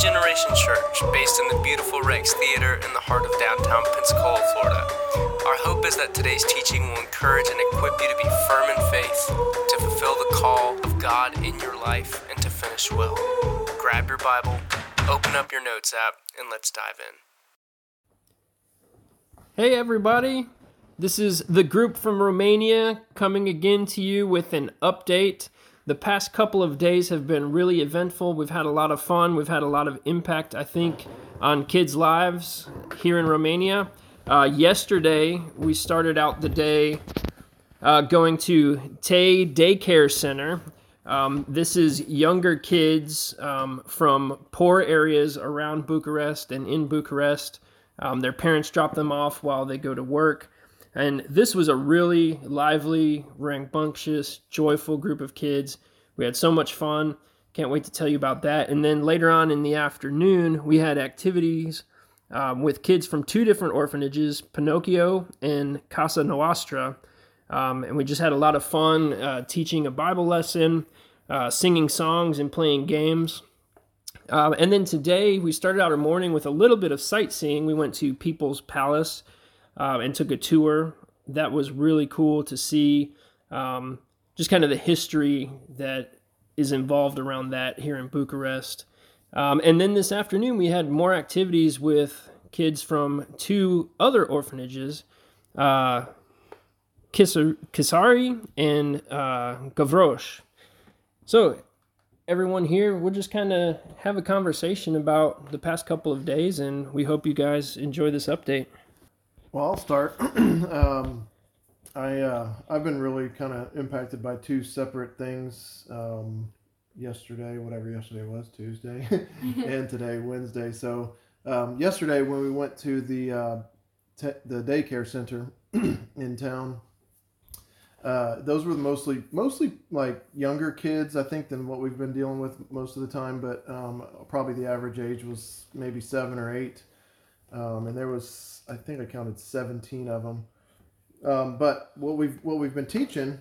Generation Church, based in the beautiful Rex Theater in the heart of downtown Pensacola, Florida. Our hope is that today's teaching will encourage and equip you to be firm in faith, to fulfill the call of God in your life, and to finish well. Grab your Bible, open up your notes app, and let's dive in. Hey, everybody. This is the group from Romania coming again to you with an update. The past couple of days have been really eventful. We've had a lot of fun. We've had a lot of impact, I think, on kids' lives here in Romania. Uh, yesterday, we started out the day uh, going to Tay Daycare Center. Um, this is younger kids um, from poor areas around Bucharest and in Bucharest. Um, their parents drop them off while they go to work. And this was a really lively, rambunctious, joyful group of kids. We had so much fun. Can't wait to tell you about that. And then later on in the afternoon, we had activities um, with kids from two different orphanages, Pinocchio and Casa Nostra. Um, and we just had a lot of fun uh, teaching a Bible lesson, uh, singing songs, and playing games. Uh, and then today, we started out our morning with a little bit of sightseeing. We went to People's Palace uh, and took a tour. That was really cool to see um, just kind of the history that is involved around that here in Bucharest. Um, and then this afternoon, we had more activities with kids from two other orphanages, uh, Kisari and uh, Gavroche. So, everyone here, we'll just kind of have a conversation about the past couple of days, and we hope you guys enjoy this update. Well, I'll start. um, I uh, I've been really kind of impacted by two separate things. Um, yesterday, whatever yesterday was, Tuesday, and today, Wednesday. So um, yesterday, when we went to the uh, te- the daycare center in town, uh, those were mostly mostly like younger kids, I think, than what we've been dealing with most of the time. But um, probably the average age was maybe seven or eight, um, and there was I think I counted 17 of them. Um, but what we've what we've been teaching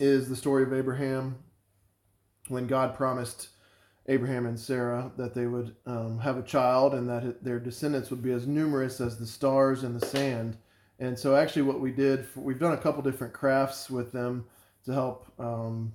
is the story of Abraham when God promised Abraham and Sarah that they would um, have a child and that their descendants would be as numerous as the stars in the sand. And so, actually, what we did, we've done a couple different crafts with them to help um,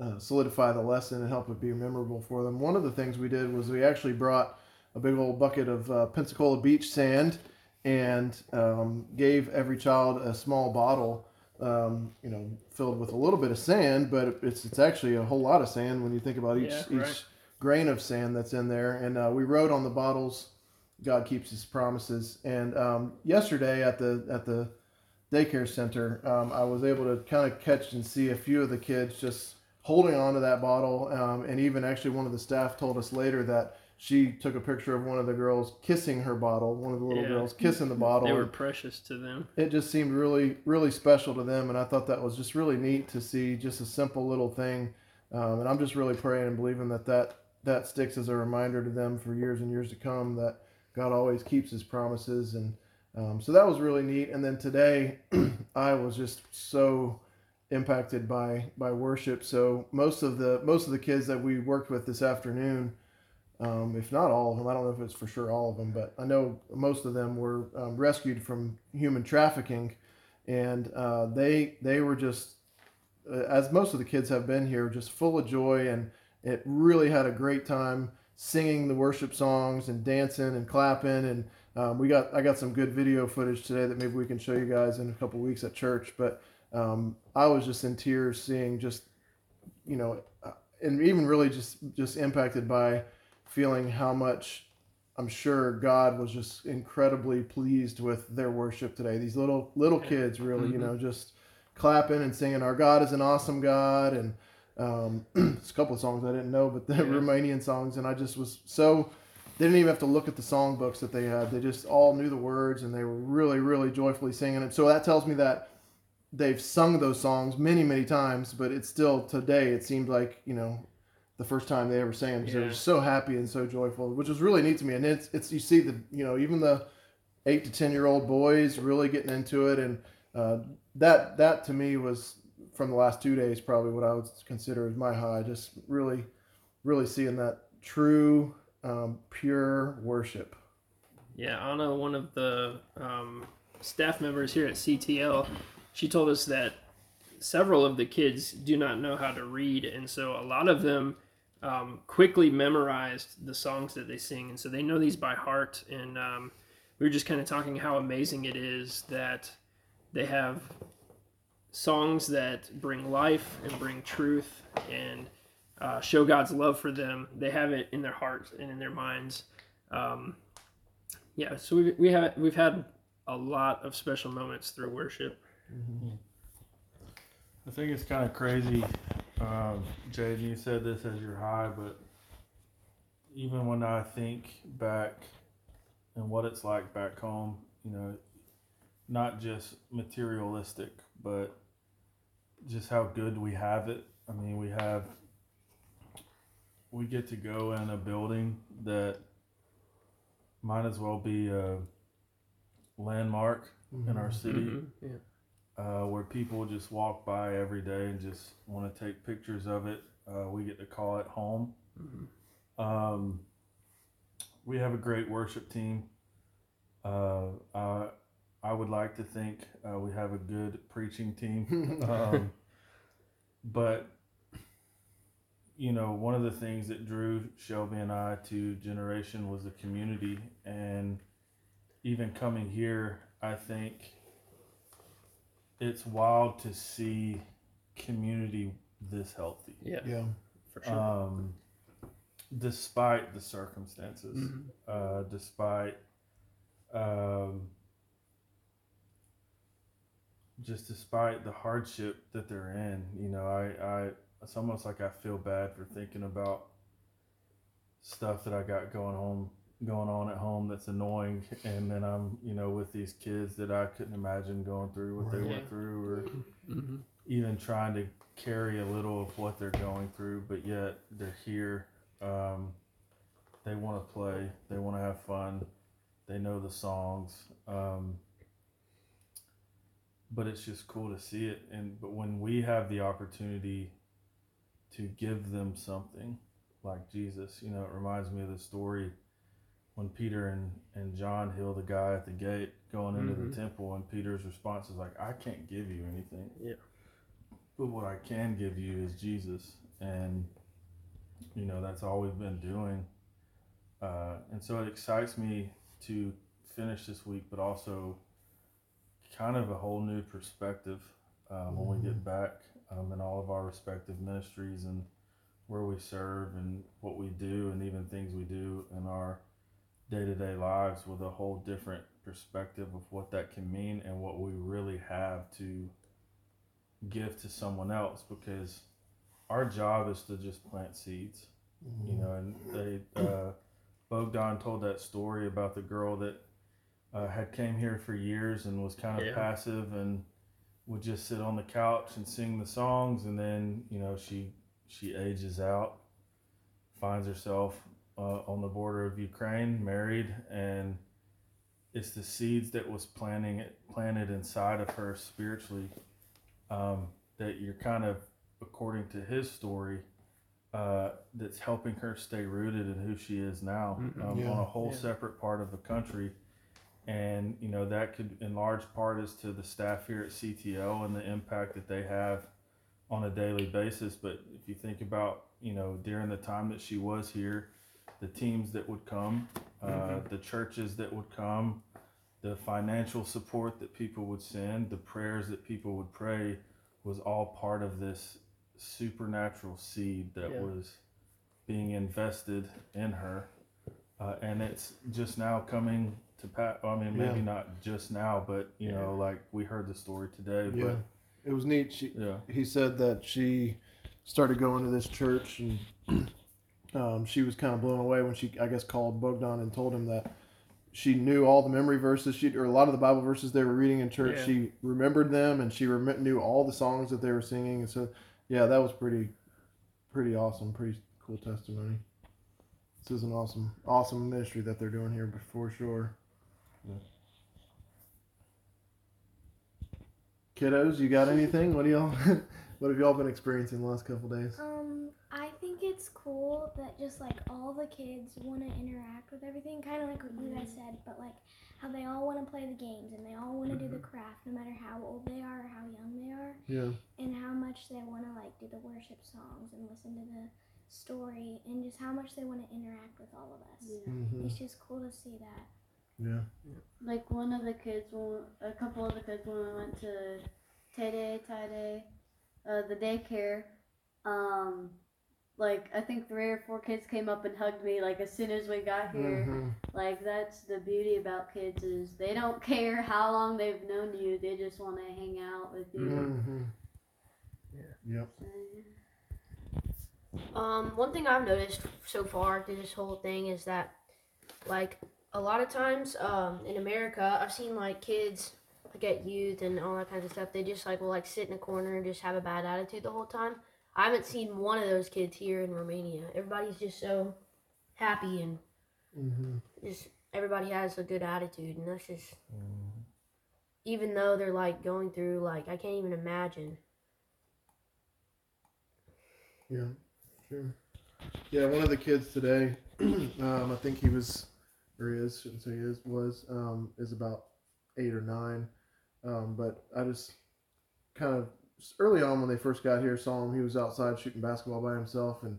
uh, solidify the lesson and help it be memorable for them. One of the things we did was we actually brought a big old bucket of uh, Pensacola beach sand and um, gave every child a small bottle, um, you know, filled with a little bit of sand, but it's it's actually a whole lot of sand when you think about each yeah, right. each grain of sand that's in there. And uh, we wrote on the bottles, "God keeps His promises." And um, yesterday at the at the daycare center, um, I was able to kind of catch and see a few of the kids just holding on to that bottle, um, and even actually one of the staff told us later that she took a picture of one of the girls kissing her bottle, one of the little yeah. girls kissing the bottle. They were precious to them. It just seemed really, really special to them, and I thought that was just really neat to see, just a simple little thing. Um, and I'm just really praying and believing that, that that sticks as a reminder to them for years and years to come that God always keeps His promises, and um, so that was really neat. And then today, I was just so impacted by by worship. So most of the most of the kids that we worked with this afternoon um, if not all of them. I don't know if it's for sure all of them, but I know most of them were um, rescued from human trafficking, and uh, they they were just, uh, as most of the kids have been here, just full of joy, and it really had a great time singing the worship songs and dancing and clapping, and um, we got I got some good video footage today that maybe we can show you guys in a couple weeks at church, but um, I was just in tears seeing just, you know, uh, and even really just just impacted by feeling how much I'm sure God was just incredibly pleased with their worship today. These little little kids, really, mm-hmm. you know, just clapping and singing, "Our God is an awesome God," and um, a couple of songs I didn't know, but the yeah. Romanian songs, and I just was so. They didn't even have to look at the songbooks that they had. They just all knew the words, and they were really, really joyfully singing it. So that tells me that they've sung those songs many, many times, but it's still today. It seemed like you know the first time they ever sang because yeah. they were so happy and so joyful, which was really neat to me. And it's it's you see the you know even the eight to ten year old boys really getting into it, and uh, that that to me was from the last two days probably what I would consider as my high. Just really, really seeing that true um, pure worship. Yeah, Anna, one of the um, staff members here at CTL, she told us that several of the kids do not know how to read, and so a lot of them um, quickly memorized the songs that they sing, and so they know these by heart. And um, we were just kind of talking how amazing it is that they have songs that bring life and bring truth and uh, show God's love for them. They have it in their hearts and in their minds. Um, yeah, so we we have we've had a lot of special moments through worship. I think it's kind of crazy. Um, Jaden, you said this as your high, but even when I think back and what it's like back home, you know, not just materialistic, but just how good we have it. I mean, we have, we get to go in a building that might as well be a landmark in our city Mhm, Yeah. Uh, where people just walk by every day and just want to take pictures of it. Uh, we get to call it home. Um, we have a great worship team. Uh, I, I would like to think uh, we have a good preaching team. um, but, you know, one of the things that drew Shelby and I to Generation was the community. And even coming here, I think it's wild to see community this healthy Yeah, Yeah. for sure. um, despite the circumstances Mhm. uh, despite um, just despite the hardship that they're in you know I, I it's almost like i feel bad for thinking about stuff that i got going home going on at home that's annoying and then i'm you know with these kids that i couldn't imagine going through what they went through or hmm even trying to carry a little of what they're going through, but yet they're here. Um, they want to play. They want to have fun. They know the songs. Um, but it's just cool to see it. And but when we have the opportunity to give them something like Jesus, you know, it reminds me of the story when Peter and, and John heal the guy at the gate going into Mhm. the temple, and Peter's response is like, "I can't give you anything." Yeah. But what I can give you is Jesus, and you know that's all we've been doing. Uh, and so it excites me to finish this week, but also kind of a whole new perspective um, when we get back um, in all of our respective ministries and where we serve and what we do, and even things we do in our day to day lives with a whole different perspective of what that can mean and what we really have to give to someone else because our job is to just plant seeds you know and they uh, bogdan told that story about the girl that uh, had came here for years and was kind of Yeah. passive and would just sit on the couch and sing the songs and then you know she she ages out finds herself uh, on the border of ukraine married and it's the seeds that was planting it planted inside of her spiritually um, that you're kind of according to his story uh, that's helping her stay rooted in who she is now um, Yeah. on a whole Yeah. separate part of the country and you know that could in large part is to the staff here at CTL and the impact that they have on a daily basis but if you think about you know during the time that she was here the teams that would come uh, the churches that would come the financial support that people would send the prayers that people would pray was all part of this supernatural seed that Yeah. was being invested in her uh, and it's just now coming to pass. I mean, maybe Yeah. not just now, but you know, like we heard the story today. Yeah. It was neat. She, yeah, he said that she started going to this church and um, she was kind of blown away when she, I guess, called Bogdan and told him that she knew all the memory verses, she or a lot of the Bible verses they were reading in church. Yeah. She remembered them and she rem- knew all the songs that they were singing. And so, yeah, that was pretty, pretty awesome. Pretty cool testimony. This is an awesome, awesome ministry that they're doing here, for sure. Yeah. Kiddos, you got anything? What do y'all? what have y'all been experiencing the last couple days? Um, I think think it's cool that just like all the kids want to interact with everything, kind of like what you guys said, but like how they all want to play the games and they all want to do the craft, no matter how old they are or how young they are, Yeah. and how much they want to like do the worship songs and listen to the story, and just how much they want to interact with all of us. hmm It's just cool to see that. Yeah. like one of the kids, a couple of the kids when we went to Tay Day, uh, the daycare, um, like I think three or four kids came up and hugged me like as soon as we got here. Mhm. Like that's the beauty about kids is they don't care how long they've known you, they just want to hang out with you. Mhm. Yep. Um, one thing I've noticed so far through this whole thing is that, like, a lot of times, um, in America, I've seen like kids, like at youth and all that kind of stuff. They just like will like sit in a corner and just have a bad attitude the whole time. I haven't seen one of those kids here in Romania. Everybody's just so happy and hmm just everybody has a good attitude, and that's just. Even though they're like going through like I can't even imagine. Yeah. Sure. Yeah. One of the kids today, um, I think he was, or he is, shouldn't say he is, was, um, is about eight or nine. Um, but I just kind of early on when they first got here, saw him. He was outside shooting basketball by himself, and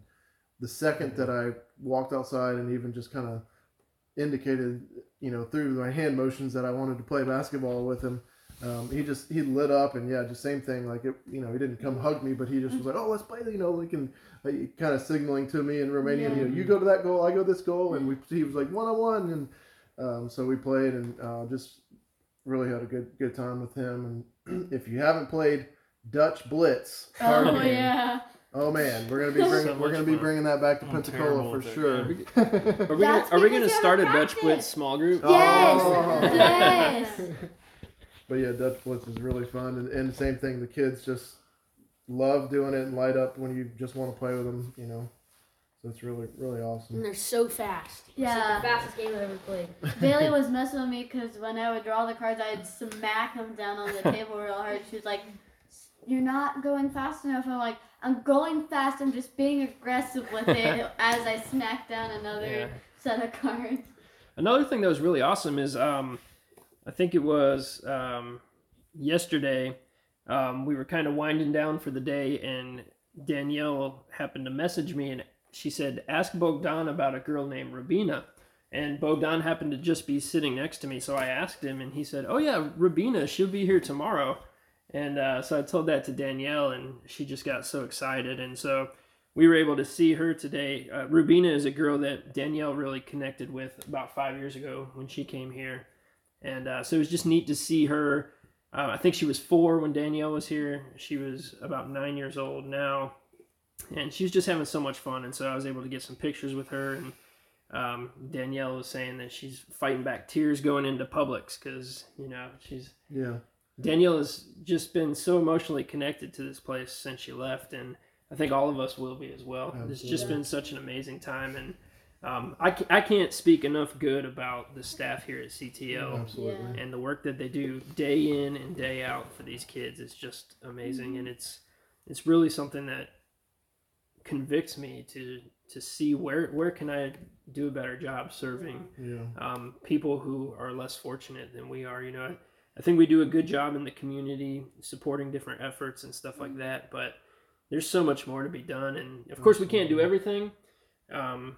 the second that I walked outside and even just kind of indicated, you know, through my hand motions that I wanted to play basketball with him, um, he just he lit up and yeah, just same thing. Like it, you know, he didn't come hug me, but he just was like, oh, let's play. You know, like and like, kind of signaling to me in Romanian, you know, you go to that goal, I go this goal, and we he was like one on one, and um, so we played and uh, just really had a good good time with him. And if you haven't played Dutch Blitz, card Oh game, yeah. Oh man, we're gonna be bringing So we're gonna be bringing that back to I'm Pensacola for with it, sure. Are we gonna Are we gonna start a Dutch Blitz small group? Yes. Oh. Yes. But yeah, Dutch Blitz is really fun, and, and same thing. The kids just love doing it and light up when you just want to play with them. You know, so it's really really awesome And they're so fast. It's like Yeah. the fastest game I've ever played. Bailey was messing with me because when I would draw the cards, I'd smack them down on the table real hard. She was like, "You're not going fast enough." I'm like, "I'm going fast. I'm just being aggressive with it." as I smack down another Yeah. set of cards. Another thing that was really awesome is um, I think it was um, yesterday. Um, we were kind of winding down for the day, and Danielle happened to message me, and she said, "Ask Bogdan about a girl named Rabina." And Bogdan happened to just be sitting next to me, so I asked him, and he said, "Oh yeah, Rabina, she'll be here tomorrow." And uh, so I told that to Danielle, and she just got so excited, and so we were able to see her today. Uh, Rubina is a girl that Danielle really connected with about five years ago when she came here, and uh, so it was just neat to see her. Uh, I think she was four when Danielle was here. She was about nine years old now, and she was just having so much fun. And so I was able to get some pictures with her. And um, Danielle was saying that she's fighting back tears going into Publix because you know she's Yeah, Danielle has just been so emotionally connected to this place since she left, and I think all of us will be as well. It's just been such an amazing time, and um, I, ca- I can't speak enough good about the staff here at CTL absolutely. and the work that they do day in and day out for these kids. It's just amazing, and it's it's really something that convicts me to to see where where can I do a better job serving Yeah, um, people who are less fortunate than we are. You know, I, I think we do a good job in the community supporting different efforts and stuff like that, but there's so much more to be done. And of course, we can't do everything. Um,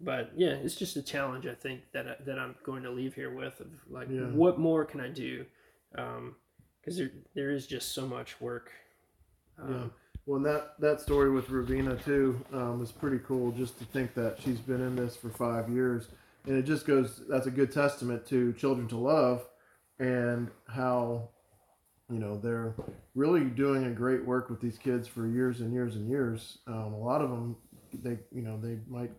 but yeah, it's just a challenge I think that I, that I'm going to leave here with of like, Yeah. what more can I do? Because there there is just so much work. Um, yeah. Well, and that that story with Ravina too um, is pretty cool. Just to think that she's been in this for five years, and it just goes. That's a good testament to Children to Love, and how, you know, they're really doing a great work with these kids for years and years and years. Um, a lot of them, they you know they might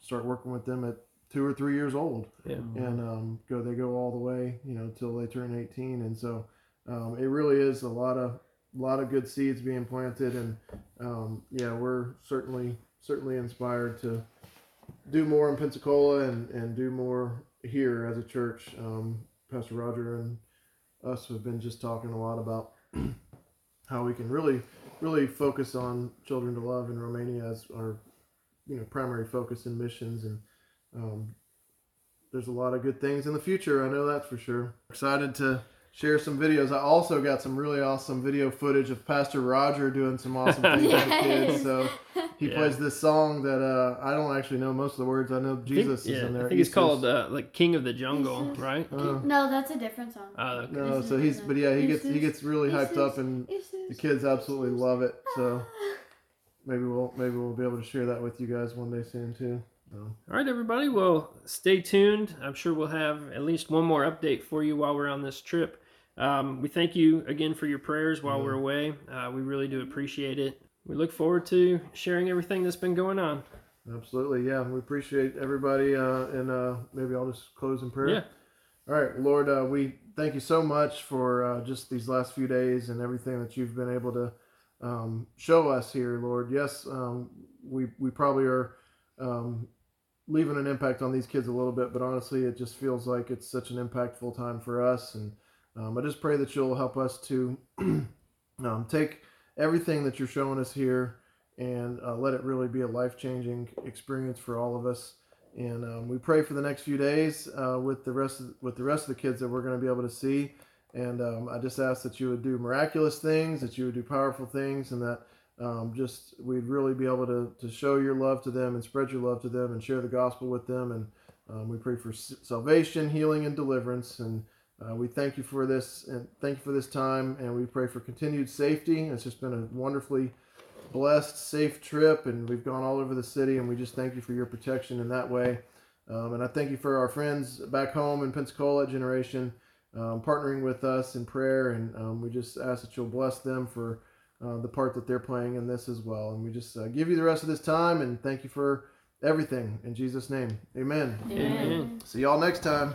start working with them at two or three years old, Yeah. and um, go they go all the way you know till they turn 18 and so um, it really is a lot of lot of good seeds being planted and um, yeah we're certainly certainly inspired to do more in pensacola and, and do more here as a church um, pastor roger and us have been just talking a lot about how we can really really focus on children to love in romania as our you know primary focus in missions and um, there's a lot of good things in the future. I know that's for sure. Excited to share some videos. I also got some really awesome video footage of Pastor Roger doing some awesome things with the kids. So he Yeah. plays this song that uh, I don't actually know most of the words. I know I think- Jesus yeah, is in there. I think it's Easter's- called uh, like King of the Jungle, Jesus. right? Uh, No, that's a different song. Uh, okay. no, so he's but yeah, he gets he gets really hyped up and the kids absolutely love it. So maybe we'll maybe we'll be able to share that with you guys one day soon too. All right, everybody. Well, stay tuned. I'm sure we'll have at least one more update for you while we're on this trip. Um, we thank you again for your prayers while we're away. Uh, we really do appreciate it. We look forward to sharing everything that's been going on. absolutely, yeah, we appreciate everybody, uh, and uh, maybe I'll just close in prayer. Yeah. All right, Lord, uh, we thank you so much for uh, just these last few days and everything that you've been able to um, show us here, Lord. Yes, um, we we probably are um, leaving an impact on these kids a little bit, but honestly, it just feels like it's such an impactful time for us. And um, I just pray that you'll help us to um, take everything that you're showing us here and uh, let it really be a life changing experience for all of us. And um, we pray for the next few days uh, with the rest of, with the rest of the kids that we're going to be able to see. And um, I just ask that you would do miraculous things, that you would do powerful things, and that um, just we'd really be able to, to show your love to them and spread your love to them and share the gospel with them. And um, we pray for salvation, healing, and deliverance. And uh, we thank you for this and thank you for this time. And we pray for continued safety. It's just been a wonderfully blessed, safe trip, and we've gone all over the city. And we just thank you for your protection in that way. Um, and I thank you for our friends back home in Pensacola Generation um, partnering with us in prayer. And um, we just ask that you'll bless them for uh, the part that they're playing in this as well. And we just uh, give you the rest of this time and thank you for everything. In Jesus' name, amen. Amen. See y'all next time.